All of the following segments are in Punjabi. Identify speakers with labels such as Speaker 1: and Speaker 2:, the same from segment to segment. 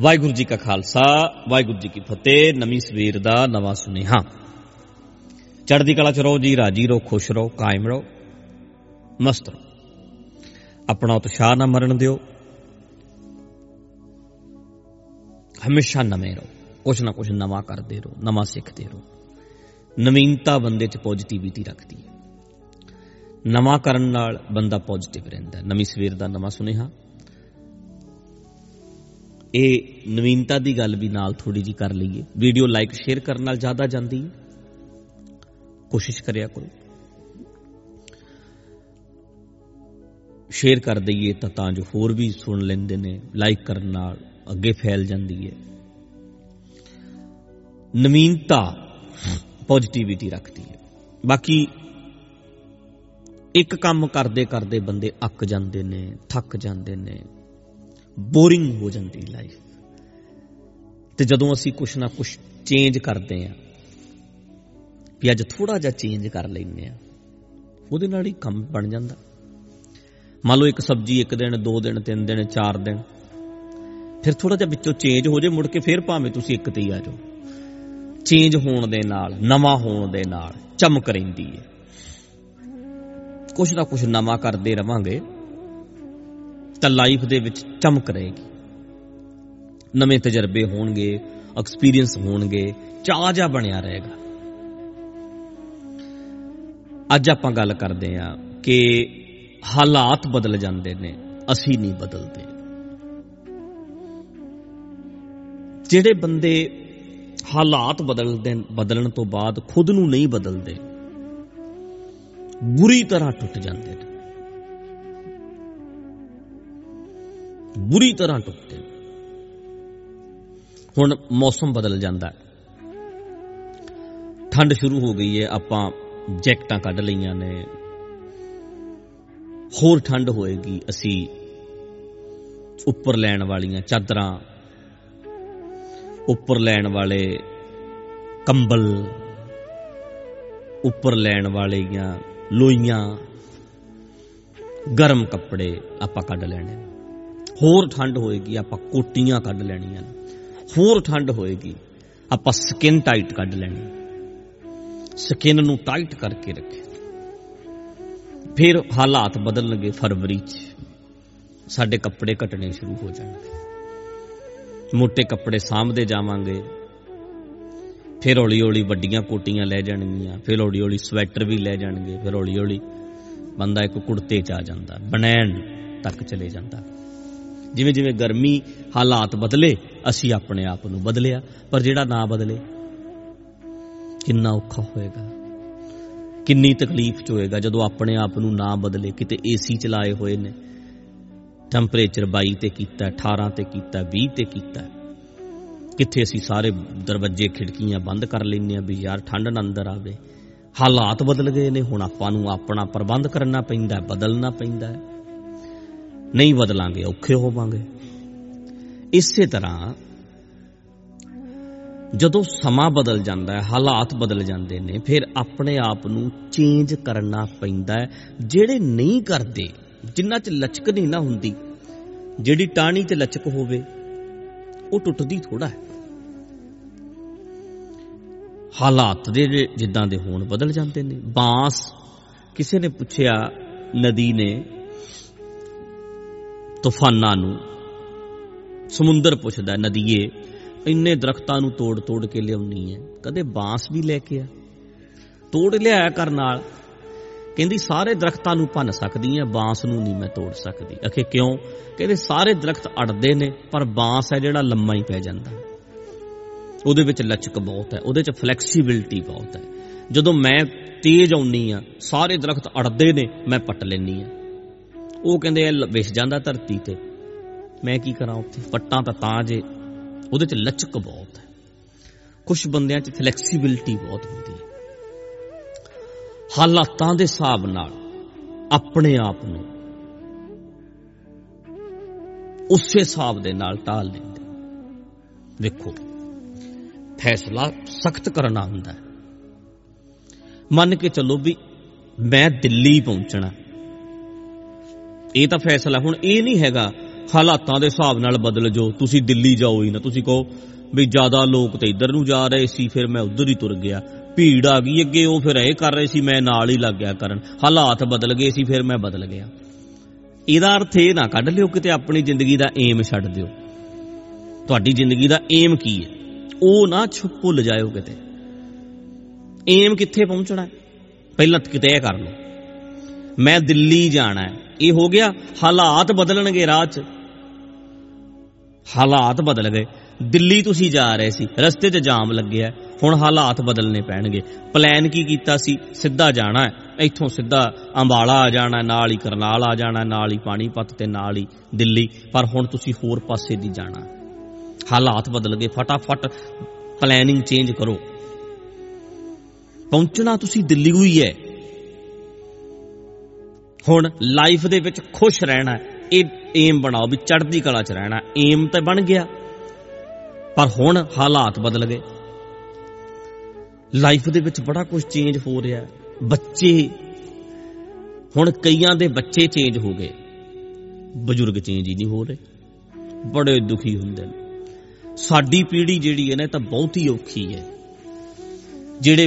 Speaker 1: ਵਾਹਿਗੁਰੂ ਜੀ ਕਾ ਖਾਲਸਾ, ਵਾਹਿਗੁਰੂ ਜੀ ਕੀ ਫਤਿਹ, ਨਵੀਂ ਸਵੇਰ ਦਾ ਨਵਾਂ ਸੁਨੇਹਾ। ਚੜ੍ਹਦੀ ਕਲਾ ਚ ਰਹੋ ਜੀ, ਰਾਜੀ ਰਹੋ, ਖੁਸ਼ ਰਹੋ, ਕਾਇਮ ਰਹੋ, ਮਸਤ ਰਹੋ। ਆਪਣਾ ਉਤਸ਼ਾਹ ਨਾ ਮਰਨ ਦਿਓ। ਹਮੇਸ਼ਾ ਨਵੇਂ ਰਹੋ। ਕੁਛ ਨਾ ਕੁਛ ਨਵਾਂ ਕਰਦੇ ਰਹੋ, ਨਵਾਂ ਸਿੱਖਦੇ ਰਹੋ। ਨਵੀਨਤਾ ਬੰਦੇ 'ਚ ਪੋਜ਼ਿਟਿਵਿਟੀ ਰੱਖਦੀ ਹੈ। ਨਵਾਂ ਕਰਨ ਨਾਲ ਬੰਦਾ ਪੋਜ਼ਿਟਿਵ ਰਹਿੰਦਾ ਹੈ। ਨਵੀਂ ਸਵੇਰ ਦਾ ਨਵਾਂ ਸੁਨੇਹਾ। ਇਹ ਨਵੀਨਤਾ ਦੀ ਗੱਲ ਵੀ ਨਾਲ ਥੋੜੀ ਜੀ ਕਰ ਲਈਏ। ਵੀਡੀਓ ਲਾਈਕ ਸ਼ੇਅਰ ਕਰਨ ਨਾਲ ਜ਼ਿਆਦਾ ਜਾਂਦੀ ਹੈ। ਕੋਸ਼ਿਸ਼ ਕਰਿਆ ਕਰੋ। ਸ਼ੇਅਰ ਕਰ ਦਈਏ ਤਾਂ ਤਾਂ ਜੋ ਹੋਰ ਵੀ ਸੁਣ ਲੈਂਦੇ ਨੇ ਲਾਈਕ ਕਰਨ ਨਾਲ ਅੱਗੇ ਫੈਲ ਜਾਂਦੀ ਹੈ। ਨਵੀਨਤਾ ਪੋਜ਼ਿਟਿਵਿਟੀ ਰੱਖਦੀ ਹੈ। ਬਾਕੀ ਇੱਕ ਕੰਮ ਕਰਦੇ ਕਰਦੇ ਬੰਦੇ ਅੱਕ ਜਾਂਦੇ ਨੇ, ਥੱਕ ਜਾਂਦੇ ਨੇ। ਬੋਰਿੰਗ ਹੋ ਜਾਂਦੀ ਲਾਈਫ। ਤੇ ਜਦੋਂ ਅਸੀਂ ਕੁਛ ਨਾ ਕੁਛ ਚੇਂਜ ਕਰਦੇ ਆ ਵੀ ਅੱਜ ਥੋੜਾ ਜਿਹਾ ਚੇਂਜ ਕਰ ਲੈਂਦੇ ਆ ਉਹਦੇ ਨਾਲ ਹੀ ਕੰਮ ਬਣ ਜਾਂਦਾ। ਮੰਨ ਲਓ ਇੱਕ ਸਬਜ਼ੀ ਇੱਕ ਦਿਨ, ਦੋ ਦਿਨ, ਤਿੰਨ ਦਿਨ, ਚਾਰ ਦਿਨ, ਫਿਰ ਥੋੜਾ ਜਿਹਾ ਵਿੱਚੋਂ ਚੇਂਜ ਹੋ ਜੇ, ਮੁੜ ਕੇ ਫਿਰ ਭਾਵੇਂ ਤੁਸੀਂ ਇੱਕ ਤੇ ਹੀ ਆ ਜਾਓ। ਚੇਂਜ ਹੋਣ ਦੇ ਨਾਲ, ਨਵਾਂ ਹੋਣ ਦੇ ਨਾਲ ਚਮਕ ਰਹਿੰਦੀ ਹੈ। ਕੁਛ ਨਾ ਕੁਛ ਨਵਾਂ ਕਰਦੇ ਰਵਾਂਗੇ। ਤਾਂ ਲਾਈਫ ਦੇ ਵਿੱਚ ਚਮਕ ਰਹੇਗੀ। ਨਵੇਂ ਤਜਰਬੇ ਹੋਣਗੇ ਐਕਸਪੀਰੀਅੰਸ ਹੋਣਗੇ ਚਾਹ ਜਾ ਬਣਿਆ ਰਹੇਗਾ। ਅੱਜ ਆਪਾਂ ਗੱਲ ਕਰਦੇ ਆ ਕਿ ਹਾਲਾਤ ਬਦਲ ਜਾਂਦੇ ਨੇ, ਅਸੀਂ ਨਹੀਂ ਬਦਲਦੇ। ਜਿਹੜੇ ਬੰਦੇ ਹਾਲਾਤ ਬਦਲਦੇ, ਬਦਲਣ ਤੋਂ ਬਾਅਦ ਖੁਦ ਨੂੰ ਨਹੀਂ ਬਦਲਦੇ, ਬੁਰੀ ਤਰ੍ਹਾਂ ਟੁੱਟ ਜਾਂਦੇ ਨੇ। ਬੁਰੀ ਤਰ੍ਹਾਂ ਟੁੱਟਦੇ ਨੇ ਹੁਣ ਮੌਸਮ ਬਦਲ ਜਾਂਦਾ ਹੈ। ਠੰਡ ਸ਼ੁਰੂ ਹੋ ਗਈ ਹੈ, ਆਪਾਂ ਜੈਕਟਾਂ ਕੱਢ ਲਈਆਂ ਨੇ। ਹੋਰ ਠੰਡ ਹੋਏਗੀ, ਅਸੀਂ ਉੱਪਰ ਲੈਣ ਵਾਲੀਆਂ ਚਾਦਰਾਂ, ਉੱਪਰ ਲੈਣ ਵਾਲੇ ਕੰਬਲ, ਉੱਪਰ ਲੈਣ ਵਾਲੀਆਂ ਲੋਈਆਂ, ਗਰਮ ਕੱਪੜੇ ਆਪਾਂ ਕੱਢ ਲੈਣੇ। ਹੋਰ ਠੰਡ ਹੋਏਗੀ, ਆਪਾਂ ਕੋਟੀਆਂ ਕੱਢ ਲੈਣੀਆਂ ਹੋਰ ਠੰਡ ਹੋਏਗੀ, ਆਪਾਂ ਸਕਿਨ ਟਾਈਟ ਕੱਢ ਲੈਣੀ। ਸਕਿਨ ਨੂੰ ਟਾਈਟ ਕਰਕੇ ਰੱਖੇ। ਫਿਰ ਹਾਲਾਤ ਬਦਲਣਗੇ ਫਰਵਰੀ 'ਚ। ਸਾਡੇ ਕੱਪੜੇ ਘਟਣੇ ਸ਼ੁਰੂ ਹੋ ਜਾਣਗੇ। ਮੋٹے ਕੱਪੜੇ ਸਾਂਭਦੇ ਜਾਵਾਂਗੇ। ਫਿਰ ਹੌਲੀ ਹੌਲੀ ਵੱਡੀਆਂ ਕੋਟੀਆਂ ਲੈ ਜਾਣਗੀਆਂ, ਫਿਰ ਹੌਲੀ ਹੌਲੀ ਸਵੈਟਰ ਵੀ ਲੈ ਜਾਣਗੇ, ਫਿਰ ਹੌਲੀ ਹੌਲੀ ਬੰਦਾ ਇੱਕ ਕੁੜਤੇ 'ਚ ਆ ਜਾਂਦਾ, ਬਣੈਣ ਤੱਕ ਚਲੇ ਜਾਂਦਾ। ਜਿਵੇਂ ਜਿਵੇਂ ਗਰਮੀ ਹਾਲਾਤ ਬਦਲੇ, ਅਸੀਂ ਆਪਣੇ ਆਪ ਨੂੰ ਬਦਲਿਆ, ਪਰ ਜਿਹੜਾ ਨਾ ਬਦਲੇ, ਕਿੰਨਾ ਔਖਾ ਹੋਏਗਾ। ਕਿੰਨੀ ਤਕਲੀਫ ਚ ਹੋਏਗਾ ਜਦੋਂ ਆਪਣੇ ਆਪ ਨੂੰ ਨਾ ਬਦਲੇ, ਕਿਤੇ ਏਸੀ ਚਲਾਏ ਹੋਏ ਨੇ। ਟੈਂਪਰੇਚਰ 22 ਤੇ ਕੀਤਾ 18 ਤੇ ਕੀਤਾ 20 ਤੇ ਕੀਤਾ। ਕਿੱਥੇ ਅਸੀਂ ਸਾਰੇ ਦਰਵਾਜ਼ੇ, ਖਿੜਕੀਆਂ ਬੰਦ ਕਰ ਲੈਂਦੇ ਆ ਵੀ ਯਾਰ ਠੰਡ ਨਾ ਅੰਦਰ ਆਵੇ। ਹਾਲਾਤ ਬਦਲ ਗਏ ਨੇ, ਹੁਣ ਆਪਾਂ ਨੂੰ ਆਪਣਾ ਪ੍ਰਬੰਧ ਕਰਨਾ ਪੈਂਦਾ, ਬਦਲਣਾ ਪੈਂਦਾ ਨਹੀਂ ਬਦਲਾਂਗੇ, ਔਖੇ ਹੋਵਾਂਗੇ। ਇਸੇ ਤਰ੍ਹਾਂ ਜਦੋਂ ਸਮਾਂ ਬਦਲ ਜਾਂਦਾ ਹੈ, ਹਾਲਾਤ ਬਦਲ ਜਾਂਦੇ ਨੇ, ਫਿਰ ਆਪਣੇ ਆਪ ਨੂੰ ਚੇਂਜ ਕਰਨਾ ਪੈਂਦਾ ਹੈ। ਜਿਹੜੇ ਨਹੀਂ ਕਰਦੇ ਜਿੰਨਾ ਚ ਲਚਕ ਨਹੀਂ ਨਾ ਹੁੰਦੀ, ਜਿਹੜੀ ਟਾਣੀ ਤੇ ਲਚਕ ਹੋਵੇ, ਉਹ ਟੁੱਟਦੀ ਥੋੜਾ ਹੈ। ਹਾਲਾਤ ਦੇ ਜਿੱਦਾਂ ਦੇ ਹੋਣ ਬਦਲ ਜਾਂਦੇ ਨੇ। ਬਾਂਸ, ਕਿਸੇ ਨੇ ਪੁੱਛਿਆ, ਨਦੀ ਨੇ ਤੂਫਾਨਾਂ ਨੂੰ। ਸਮੁੰਦਰ ਪੁੱਛਦਾ, ਨਦੀਏ, ਇੰਨੇ ਦਰਖਤਾਂ ਨੂੰ ਤੋੜ ਤੋੜ ਕੇ ਲਿਆਉਣੀ ਹੈ ਕਦੇ ਬਾਂਸ ਵੀ ਲੈ ਕੇ ਆ? ਤੋੜ ਲਿਆਇਆ ਕਰ ਨਾਲ। ਕਹਿੰਦੀ, ਸਾਰੇ ਦਰਖਤਾਂ ਨੂੰ ਭੰਨ ਸਕਦੀ ਆ ਬਾਂਸ ਨੂੰ ਨਹੀਂ ਮੈਂ ਤੋੜ ਸਕਦੀ। ਅਖੇ ਕਿਉਂ? ਕਹਿੰਦੇ, ਸਾਰੇ ਦਰਖਤ ਅੜਦੇ ਨੇ, ਪਰ ਬਾਂਸ ਹੈ ਜਿਹੜਾ ਲੰਮਾ ਹੀ ਪੈ ਜਾਂਦਾ। ਉਹਦੇ ਵਿੱਚ ਲਚਕ ਬਹੁਤ ਹੈ ਉਹਦੇ 'ਚ ਫਲੈਕਸੀਬਿਲਟੀ ਬਹੁਤ ਹੈ ਜਦੋਂ ਮੈਂ ਤੇਜ਼ ਆਉਣੀ ਆ, ਸਾਰੇ ਦਰਖਤ ਅੜਦੇ ਨੇ, ਮੈਂ ਪੱਟ ਲੈਣੀ ਆ। ਉਹ ਕਹਿੰਦੇ ਇਹ ਵਿਸ ਜਾਂਦਾ ਧਰਤੀ ਤੇ। ਮੈਂ ਕੀ ਕਰਾਂ ਉੱਥੇ? ਪੱਟਾਂ ਤਾਂ ਤਾਂ ਜੇ। ਉਹਦੇ 'ਚ ਲਚਕ ਬਹੁਤ ਹੈ। ਕੁਝ ਬੰਦਿਆਂ 'ਚ ਫਲੈਕਸੀਬਿਲਟੀ ਬਹੁਤ ਹੁੰਦੀ ਹੈ। ਹਾਲਾਤਾਂ ਦੇ ਹਿਸਾਬ ਨਾਲ ਆਪਣੇ ਆਪ ਨੂੰ ਉਸੇ ਹਿਸਾਬ ਦੇ ਨਾਲ ਢਾਲ ਲੈਂਦੇ ਵੇਖੋ ਫੈਸਲਾ ਸਖਤ ਕਰਨਾ ਹੁੰਦਾ ਹੈ। ਮੰਨ ਕੇ ਚੱਲੋ ਵੀ ਮੈਂ ਦਿੱਲੀ ਪਹੁੰਚਣਾ। ਇਹ ਤਾਂ ਫੈਸਲਾ ਹੁਣ ਇਹ ਨਹੀਂ ਹੈਗਾ। ਹਾਲਾਤਾਂ ਦੇ ਹਿਸਾਬ ਨਾਲ ਬਦਲ ਜਾਓ। ਤੁਸੀਂ ਦਿੱਲੀ ਜਾਓ ਹੀ ਨਾ। ਤੁਸੀਂ ਕਹੋ ਵੀ ਜ਼ਿਆਦਾ ਲੋਕ ਤੇ ਇੱਧਰ ਨੂੰ ਜਾ ਰਹੇ ਸੀ, ਫਿਰ ਮੈਂ ਉੱਧਰ ਹੀ ਤੁਰ ਗਿਆ। ਭੀੜ ਆ ਗਈ ਅੱਗੇ, ਉਹ ਫਿਰ ਇਹ ਕਰ ਰਹੇ ਸੀ, ਮੈਂ ਨਾਲ ਹੀ ਲੱਗ ਗਿਆ ਕਰਨ। ਹਾਲਾਤ ਬਦਲ ਗਏ ਸੀ, ਫਿਰ ਮੈਂ ਬਦਲ ਗਿਆ। ਇਹਦਾ ਅਰਥ ਇਹ ਨਾ ਕੱਢ ਲਿਓ ਕਿਤੇ ਆਪਣੀ ਜ਼ਿੰਦਗੀ ਦਾ ਏਮ ਛੱਡ ਦਿਓ। ਤੁਹਾਡੀ ਜ਼ਿੰਦਗੀ ਦਾ ਏਮ ਕੀ ਹੈ? ਉਹ ਨਾ ਛੁਪ ਭੁੱਲ ਜਾਇਓ ਕਿਤੇ। ਏਮ ਕਿੱਥੇ ਪਹੁੰਚਣਾ? ਹੈ ਪਹਿਲਾਂ ਕਿਤੇ ਇਹ ਕਰ ਲਓ। ਮੈਂ ਦਿੱਲੀ ਜਾਣਾ ਹੈ। ਇਹ ਹੋ ਗਿਆ, ਹਾਲਾਤ ਬਦਲਣਗੇ ਰਾਹ 'ਚ। ਹਾਲਾਤ ਬਦਲ ਗਏ। ਦਿੱਲੀ ਤੁਸੀਂ ਜਾ ਰਹੇ ਸੀ, ਰਸਤੇ 'ਚ ਜਾਮ ਲੱਗਿਆ। ਹੁਣ ਹਾਲਾਤ ਬਦਲਨੇ ਪੈਣਗੇ। ਪਲਾਨ ਕੀ ਕੀਤਾ ਸੀ? ਸਿੱਧਾ ਜਾਣਾ ਹੈ। ਇੱਥੋਂ ਸਿੱਧਾ ਅੰਬਾਲਾ ਆ ਜਾਣਾ, ਨਾਲ ਹੀ ਕਰਨਾਲ ਆ ਜਾਣਾ, ਨਾਲ ਹੀ ਪਾਣੀਪਤ ਤੇ ਨਾਲ ਹੀ ਦਿੱਲੀ। ਪਰ ਹੁਣ ਤੁਸੀਂ ਹੋਰ ਪਾਸੇ ਦੀ ਜਾਣਾ ਹਾਲਾਤ ਬਦਲ ਗਏ। ਫਟਾਫਟ ਪਲੈਨਿੰਗ ਚੇਂਜ ਕਰੋ। ਪਹੁੰਚਣਾ ਤੁਸੀਂ ਦਿੱਲੀ ਹੋਈ ਹੈ। ਹੁਣ ਲਾਈਫ ਦੇ ਵਿੱਚ ਖੁਸ਼ ਰਹਿਣਾ ਇਹ ਏਮ ਬਣਾਓ ਵੀ ਚੜ੍ਹਦੀ ਕਲਾ 'ਚ ਰਹਿਣਾ ਏਮ ਤਾਂ ਬਣ ਗਿਆ। ਪਰ ਹੁਣ ਹਾਲਾਤ ਬਦਲ ਗਏ। ਲਾਈਫ ਦੇ ਵਿੱਚ ਬੜਾ ਕੁਝ ਚੇਂਜ ਹੋ ਰਿਹਾ ਬੱਚੇ, ਹੁਣ ਕਈਆਂ ਦੇ ਬੱਚੇ ਚੇਂਜ ਹੋ ਗਏ। ਬਜ਼ੁਰਗ ਚੇਂਜ ਹੀ ਨਹੀਂ ਹੋ ਰਹੇ। ਬੜੇ ਦੁਖੀ ਹੁੰਦੇ ਨੇ। ਸਾਡੀ ਪੀੜ੍ਹੀ ਜਿਹੜੀ ਹੈ ਨਾ ਤਾਂ ਬਹੁਤ ਹੀ ਔਖੀ ਹੈ। ਜਿਹੜੇ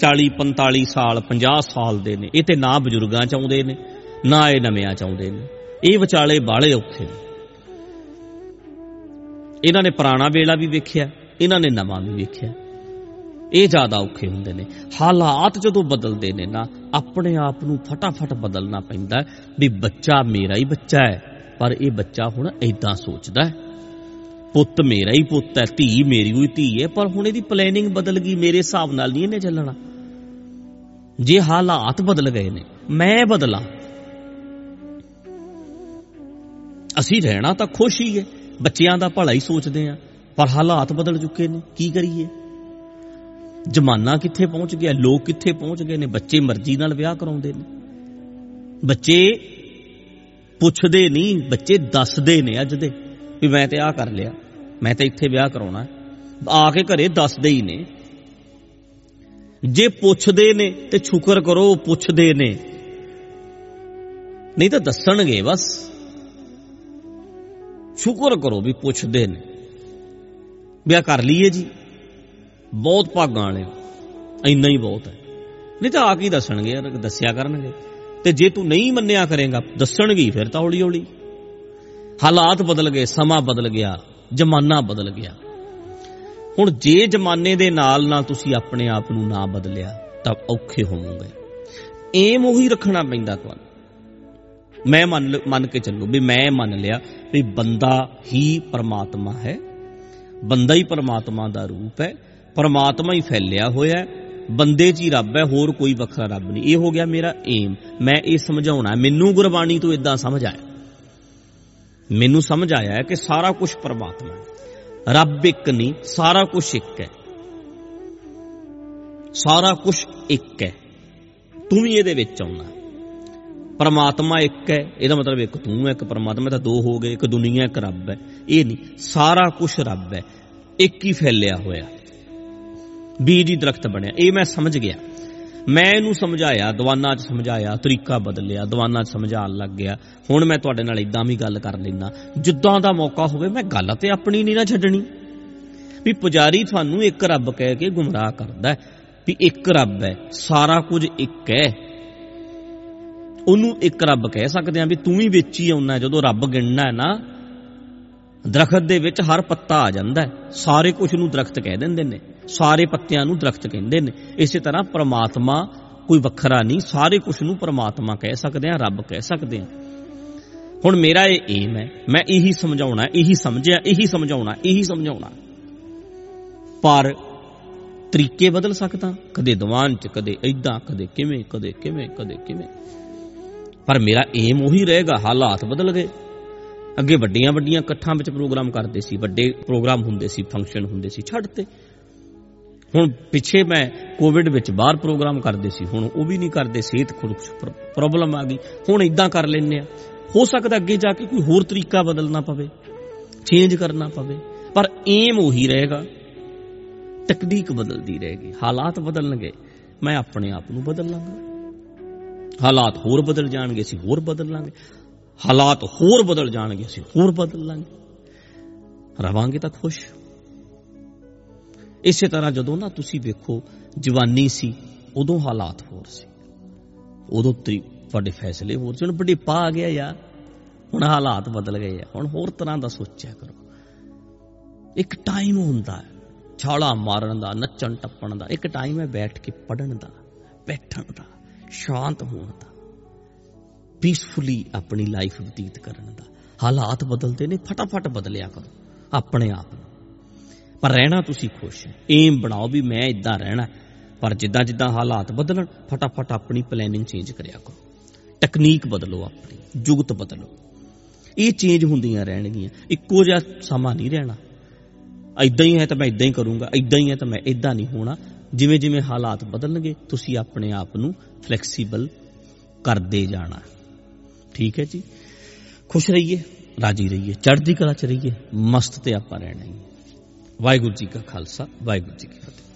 Speaker 1: 40 45 ਸਾਲ 50 ਸਾਲ ਦੇ ਨੇ, ਇਹ ਤੇ ਨਾ ਬਜ਼ੁਰਗਾਂ ਚ ਆਉਂਦੇ ਨੇ। ਨਾ ਇਹ ਨਵਿਆਂ ਚ ਆਉਂਦੇ ਨੇ। ਇਹ ਵਿਚਾਲੇ ਬਾਲੇ ਔਖੇ ਨੇ। ਇਹਨਾਂ ਨੇ ਪੁਰਾਣਾ ਵੇਲਾ ਵੀ ਵੇਖਿਆ, ਇਹਨਾਂ ਨੇ ਨਵਾਂ ਵੀ ਵੇਖਿਆ। ਇਹ ਜ਼ਿਆਦਾ ਔਖੇ ਹੁੰਦੇ ਨੇ। ਹਾਲਾਤ ਜਦੋਂ ਬਦਲਦੇ ਨੇ ਨਾ, ਆਪਣੇ ਆਪ ਨੂੰ ਫਟਾਫਟ ਬਦਲਣਾ ਪੈਂਦਾ ਵੀ ਬੱਚਾ ਮੇਰਾ ਹੀ ਬੱਚਾ ਹੈ, ਪਰ ਇਹ ਬੱਚਾ ਹੁਣ ਐਦਾਂ ਸੋਚਦਾ ਹੈ। ਪੁੱਤ ਮੇਰਾ ਹੀ ਪੁੱਤ ਹੈ, ਧੀ ਮੇਰੀ ਹੋਈ ਧੀ ਹੈ, ਪਰ ਹੁਣ ਇਹਦੀ ਪਲੈਨਿੰਗ ਬਦਲ ਗਈ, ਮੇਰੇ ਹਿਸਾਬ ਨਾਲ ਨਹੀਂ ਇਹਨੇ ਚੱਲਣਾ। ਜੇ ਹਾਲਾਤ ਬਦਲ ਗਏ ਨੇ, ਮੈਂ ਬਦਲਾਂ ਅਸੀਂ ਰਹਿਣਾ ਤਾਂ ਖੁਸ਼ ਹੀ ਹੈ ਬੱਚਿਆਂ ਦਾ ਭਲਾ ਹੀ ਸੋਚਦੇ ਆ, ਪਰ ਹਾਲਾਤ ਬਦਲ ਚੁੱਕੇ ਨੇ, ਕੀ ਕਰੀਏ? ਜਮਾਨਾ ਕਿੱਥੇ ਪਹੁੰਚ ਗਿਆ, ਲੋਕ ਕਿੱਥੇ ਪਹੁੰਚ ਗਏ ਨੇ, ਬੱਚੇ ਮਰਜ਼ੀ ਨਾਲ ਵਿਆਹ ਕਰਾਉਂਦੇ ਨੇ। ਬੱਚੇ ਪੁੱਛਦੇ ਨਹੀਂ, ਬੱਚੇ ਦੱਸਦੇ ਨੇ ਅੱਜ ਦੇ, ਵੀ ਮੈਂ ਤੇ ਆਹ ਕਰ ਲਿਆ, ਮੈਂ ਤੇ ਇੱਥੇ ਵਿਆਹ ਕਰਾਉਣਾ ਆ ਕੇ ਘਰੇ ਦੱਸਦੇ ਹੀ ਨੇ। ਜੇ ਪੁੱਛਦੇ ਨੇ ਤੇ ਸ਼ੁਕਰ ਕਰੋ, ਪੁੱਛਦੇ ਨੇ। ਨਹੀਂ ਤਾਂ ਦੱਸਣਗੇ ਬਸ। ਸ਼ੁਕਰ ਕਰੋ ਵੀ ਪੁੱਛਦੇ ਨੇ। ਵਿਆਹ ਕਰ ਲਈਏ ਜੀ। ਬਹੁਤ ਭਾਗਾਂ ਵਾਲੇ। ਇੰਨਾ ਹੀ ਬਹੁਤ ਹੈ। ਨਹੀਂ ਤਾਂ ਆ ਕੀ ਦੱਸਣਗੇ, ਯਾਰ, ਦੱਸਿਆ ਕਰਨਗੇ। ਤੇ ਜੇ ਤੂੰ ਨਹੀਂ ਮੰਨਿਆ ਕਰੇਗਾ, ਦੱਸਣਗੇ ਫਿਰ ਤਾਂ ਹੌਲੀ ਹੌਲੀ ਹਾਲਾਤ ਬਦਲ ਗਏ, ਸਮਾਂ ਬਦਲ ਗਿਆ, ਜ਼ਮਾਨਾ ਬਦਲ ਗਿਆ। ਹੁਣ ਜੇ ਜ਼ਮਾਨੇ ਦੇ ਨਾਲ ਨਾਲ ਤੁਸੀਂ ਆਪਣੇ ਆਪ ਨੂੰ ਨਾ ਬਦਲਿਆ, ਤਾਂ ਔਖੇ ਹੋਵੋਗੇ। ਏਮ ਉਹੀ ਰੱਖਣਾ ਪੈਂਦਾ ਤੁਹਾਨੂੰ। ਮੈਂ ਮੰਨ ਮੰਨ ਕੇ ਚੱਲੂ ਵੀ ਮੈਂ ਮੰਨ ਲਿਆ ਵੀ ਬੰਦਾ ਹੀ ਪਰਮਾਤਮਾ ਹੈ। ਬੰਦਾ ਹੀ ਪਰਮਾਤਮਾ ਦਾ ਰੂਪ ਹੈ। ਪਰਮਾਤਮਾ ਹੀ ਫੈਲਿਆ ਹੋਇਆ ਹੈ। ਬੰਦੇ 'ਚ ਹੀ ਰੱਬ ਹੈ, ਹੋਰ ਕੋਈ ਵੱਖਰਾ ਰੱਬ ਨਹੀਂ। ਇਹ ਹੋ ਗਿਆ ਮੇਰਾ ਏਮ ਮੈਂ ਇਹ ਸਮਝਾਉਣਾ ਮੈਨੂੰ ਗੁਰਬਾਣੀ ਤੋਂ ਇਦਾਂ ਸਮਝ ਆਇਆ। ਮੈਨੂੰ ਸਮਝ ਆਇਆ ਹੈ ਕਿ ਸਾਰਾ ਕੁਝ ਪਰਮਾਤਮਾ ਹੈ। ਰੱਬ ਇੱਕ ਨਹੀਂ, ਸਾਰਾ ਕੁਝ ਇੱਕ ਹੈ। ਸਾਰਾ ਕੁਝ ਇੱਕ ਹੈ। ਤੂੰ ਵੀ ਇਹਦੇ ਵਿੱਚ ਆਉਣਾ। ਪਰਮਾਤਮਾ ਇੱਕ ਹੈ, ਇਹਦਾ ਮਤਲਬ ਇੱਕ ਤੂੰ ਹੈ, ਇੱਕ ਪਰਮਾਤਮਾ ਤਾਂ ਦੋ ਹੋ ਗਏ, ਇੱਕ ਦੁਨੀਆ, ਇੱਕ ਰੱਬ ਹੈ। ਇਹ ਨਹੀਂ, ਸਾਰਾ ਕੁਝ ਰੱਬ ਹੈ, ਇੱਕ ਹੀ ਫੈਲਿਆ ਹੋਇਆ। ਬੀਜ ਹੀ ਦਰਖਤ ਬਣਿਆ। ਇਹ ਮੈਂ ਸਮਝ ਗਿਆ। ਮੈਂ ਇਹਨੂੰ ਸਮਝਾਇਆ, ਦੀਵਾਨਾਂ 'ਚ ਸਮਝਾਇਆ, ਤਰੀਕਾ ਬਦਲਿਆ, ਦੀਵਾਨਾਂ 'ਚ ਸਮਝਾਉਣ ਲੱਗ ਗਿਆ। ਹੁਣ ਮੈਂ ਤੁਹਾਡੇ ਨਾਲ ਇਦਾਂ ਵੀ ਗੱਲ ਕਰ ਲੈਂਦਾ। ਜਿੱਦਾਂ ਦਾ ਮੌਕਾ ਹੋਵੇ, ਮੈਂ ਗੱਲ ਤੇ ਆਪਣੀ ਨਹੀਂ ਨਾ ਛੱਡਣੀ। ਵੀ ਪੁਜਾਰੀ ਤੁਹਾਨੂੰ ਇੱਕ ਰੱਬ ਕਹਿ ਕੇ ਗੁੰਮਰਾਹ ਕਰਦਾ ਵੀ ਇੱਕ ਰੱਬ ਹੈ, ਸਾਰਾ ਕੁਝ ਇੱਕ ਹੈ। ਉਹਨੂੰ ਇੱਕ ਰੱਬ ਕਹਿ ਸਕਦੇ ਆ ਵੀ ਤੂੰ ਵੀ ਵਿੱਚ ਹੀ ਆਉਣਾ, ਜਦੋਂ ਰੱਬ ਗਿਣਨਾ ਹੈ ਨਾ, ਦਰਖਤ ਦੇ ਵਿੱਚ ਹਰ ਪੱਤਾ ਆ ਜਾਂਦਾ ਸਾਰੇ ਕੁਝ ਨੂੰ ਦਰਖਤ ਕਹਿ ਦਿੰਦੇ ਨੇ, ਸਾਰੇ ਪੱਤਿਆਂ ਨੂੰ ਦਰਖਤ ਕਹਿੰਦੇ ਨੇ। ਇਸੇ ਤਰ੍ਹਾਂ ਪ੍ਰਮਾਤਮਾ ਕੋਈ ਵੱਖਰਾ ਨਹੀਂ, ਸਾਰੇ ਕੁਝ ਨੂੰ ਪ੍ਰਮਾਤਮਾ ਕਹਿ ਸਕਦੇ ਆ, ਰੱਬ ਕਹਿ ਸਕਦੇ ਆ। ਹੁਣ ਮੇਰਾ ਇਹ ਏਮ ਹੈ, ਮੈਂ ਇਹੀ ਸਮਝਾਉਣਾ, ਇਹੀ ਸਮਝਿਆ, ਇਹੀ ਸਮਝਾਉਣਾ ਇਹੀ ਸਮਝਾਉਣਾ। ਪਰ ਤਰੀਕੇ ਬਦਲ ਸਕਦਾ, ਕਦੇ ਦੀਵਾਨ ਚ, ਕਦੇ ਐਦਾਂ ਕਦੇ ਕਿਵੇਂ ਕਦੇ ਕਿਵੇਂ ਕਦੇ ਕਿਵੇਂ। ਪਰ ਮੇਰਾ ਏਮ ਉਹੀ ਰਹੇਗਾ, ਹਾਲਾਤ ਬਦਲ ਗਏ। ਅੱਗੇ ਵੱਡੀਆਂ ਵੱਡੀਆਂ ਇਕੱਠਾਂ ਵਿੱਚ ਪ੍ਰੋਗਰਾਮ ਕਰਦੇ ਸੀ, ਵੱਡੇ ਪ੍ਰੋਗਰਾਮ ਹੁੰਦੇ ਸੀ ਫੰਕਸ਼ਨ ਹੁੰਦੇ ਸੀ ਛੱਡਤੇ ਹੁਣ ਪਿੱਛੇ ਮੈਂ ਕੋਵਿਡ ਵਿੱਚ ਬਾਹਰ ਪ੍ਰੋਗਰਾਮ ਕਰਦੇ ਸੀ, ਹੁਣ ਉਹ ਵੀ ਨਹੀਂ ਕਰਦੇ, ਸਿਹਤ ਪ੍ਰੋਬਲਮ ਆ ਗਈ। ਹੁਣ ਇਦਾਂ ਕਰ ਲੈਂਦੇ ਆ। ਹੋ ਸਕਦਾ ਅੱਗੇ ਜਾ ਕੇ ਕੋਈ ਹੋਰ ਤਰੀਕਾ ਬਦਲਣਾ ਪਵੇ ਚੇਂਜ ਕਰਨਾ ਪਵੇ, ਪਰ ਏਮ ਉਹੀ ਰਹੇਗਾ। ਤਕਨੀਕ ਬਦਲਦੀ ਰਹੇਗੀ, ਹਾਲਾਤ ਬਦਲਣਗੇ। ਮੈਂ ਆਪਣੇ ਆਪ ਨੂੰ ਬਦਲ ਲਾਂਗਾ। ਹਾਲਾਤ ਹੋਰ ਬਦਲ ਜਾਣਗੇ, ਅਸੀਂ ਹੋਰ ਬਦਲ ਲਾਂਗੇ। ਹਾਲਾਤ ਹੋਰ ਬਦਲ ਜਾਣਗੇ, ਅਸੀਂ ਹੋਰ ਬਦਲ ਲਾਂਗੇ। ਰਵਾਂਗੇ ਤਾਂ ਖੁਸ਼। ਇਸੇ ਤਰ੍ਹਾਂ ਜਦੋਂ ਨਾ ਤੁਸੀਂ ਵੇਖੋ, ਜਵਾਨੀ ਸੀ, ਉਦੋਂ ਹਾਲਾਤ ਹੋਰ ਸੀ। ਉਦੋਂ ਤੇ ਤੁਹਾਡੇ ਫੈਸਲੇ ਹੋਰ ਸੀ। ਹੁਣ ਬੁਢੇਪਾ ਆ ਗਿਆ ਯਾਰ। ਹੁਣ ਹਾਲਾਤ ਬਦਲ ਗਏ ਆ। ਹੁਣ ਹੋਰ ਤਰ੍ਹਾਂ ਦਾ ਸੋਚਿਆ ਕਰੋ। ਇੱਕ ਟਾਈਮ ਹੁੰਦਾ ਹੈ। ਛਾਲਾ ਮਾਰਨ ਦਾ, ਨੱਚਣ ਟੱਪਣ ਦਾ। ਇੱਕ ਟਾਈਮ ਹੈ ਬੈਠ ਕੇ ਪੜਨ ਦਾ, ਬੈਠਣ ਦਾ। ਸ਼ਾਂਤ ਹੋਣ ਦਾ ਪੀਸਫੁਲੀ ਆਪਣੀ ਲਾਈਫ ਬਤੀਤ ਕਰਨ ਦਾ। ਹਾਲਾਤ ਬਦਲਦੇ ਨੇ, ਫਟਾਫਟ ਬਦਲਿਆ ਕਰੋ, ਆਪਣੇ ਆਪ ਨੂੰ। ਪਰ ਰਹਿਣਾ ਤੁਸੀਂ ਖੁਸ਼ ਹੈ। ਏਮ ਬਣਾਓ ਵੀ ਮੈਂ ਇਦਾਂ ਰਹਿਣਾ ਪਰ ਜਿੱਦਾਂ ਜਿੱਦਾਂ ਹਾਲਾਤ ਬਦਲਣ, ਫਟਾਫਟ ਆਪਣੀ ਪਲੈਨਿੰਗ ਚੇਂਜ ਕਰਿਆ ਕਰੋ। ਟੈਕਨੀਕ ਬਦਲੋ ਆਪਣੀ, ਜੁਗਤ ਬਦਲੋ। ਇਹ ਚੇਂਜ ਹੁੰਦੀਆਂ ਰਹਿਣਗੀਆਂ। ਇੱਕੋ ਜਿਹਾ ਸਮਾਂ ਨਹੀਂ ਰਹਿਣਾ। ਐਦਾਂ ਹੀ ਹੈ ਤਾਂ ਮੈਂ ਐਦਾਂ ਹੀ ਕਰੂੰਗਾ ਐਦਾਂ ਹੀ ਹੈ ਤਾਂ ਮੈਂ ਐਦਾਂ ਨਹੀਂ ਹੋਣਾ। ਜਿਵੇਂ ਜਿਵੇਂ ਹਾਲਾਤ ਬਦਲਣਗੇ, ਤੁਸੀਂ ਆਪਣੇ ਆਪ ਨੂੰ ਫਲੈਕਸੀਬਲ ਕਰਦੇ ਜਾਣਾ। ਠੀਕ ਹੈ ਜੀ? ਖੁਸ਼ ਰਹੀਏ, ਰਾਜੀ ਰਹੀਏ, ਚੜ੍ਹਦੀ ਕਲਾ ਚ ਰਹੀਏ, ਮਸਤ ਤੇ ਆਪਾਂ ਰਹਿਣਾ ਹੀ। ਵਾਹਿਗੁਰੂ ਜੀ ਕਾ ਖਾਲਸਾ, ਵਾਹਿਗੁਰੂ ਜੀ ਕੀ ਫਤਿਹ।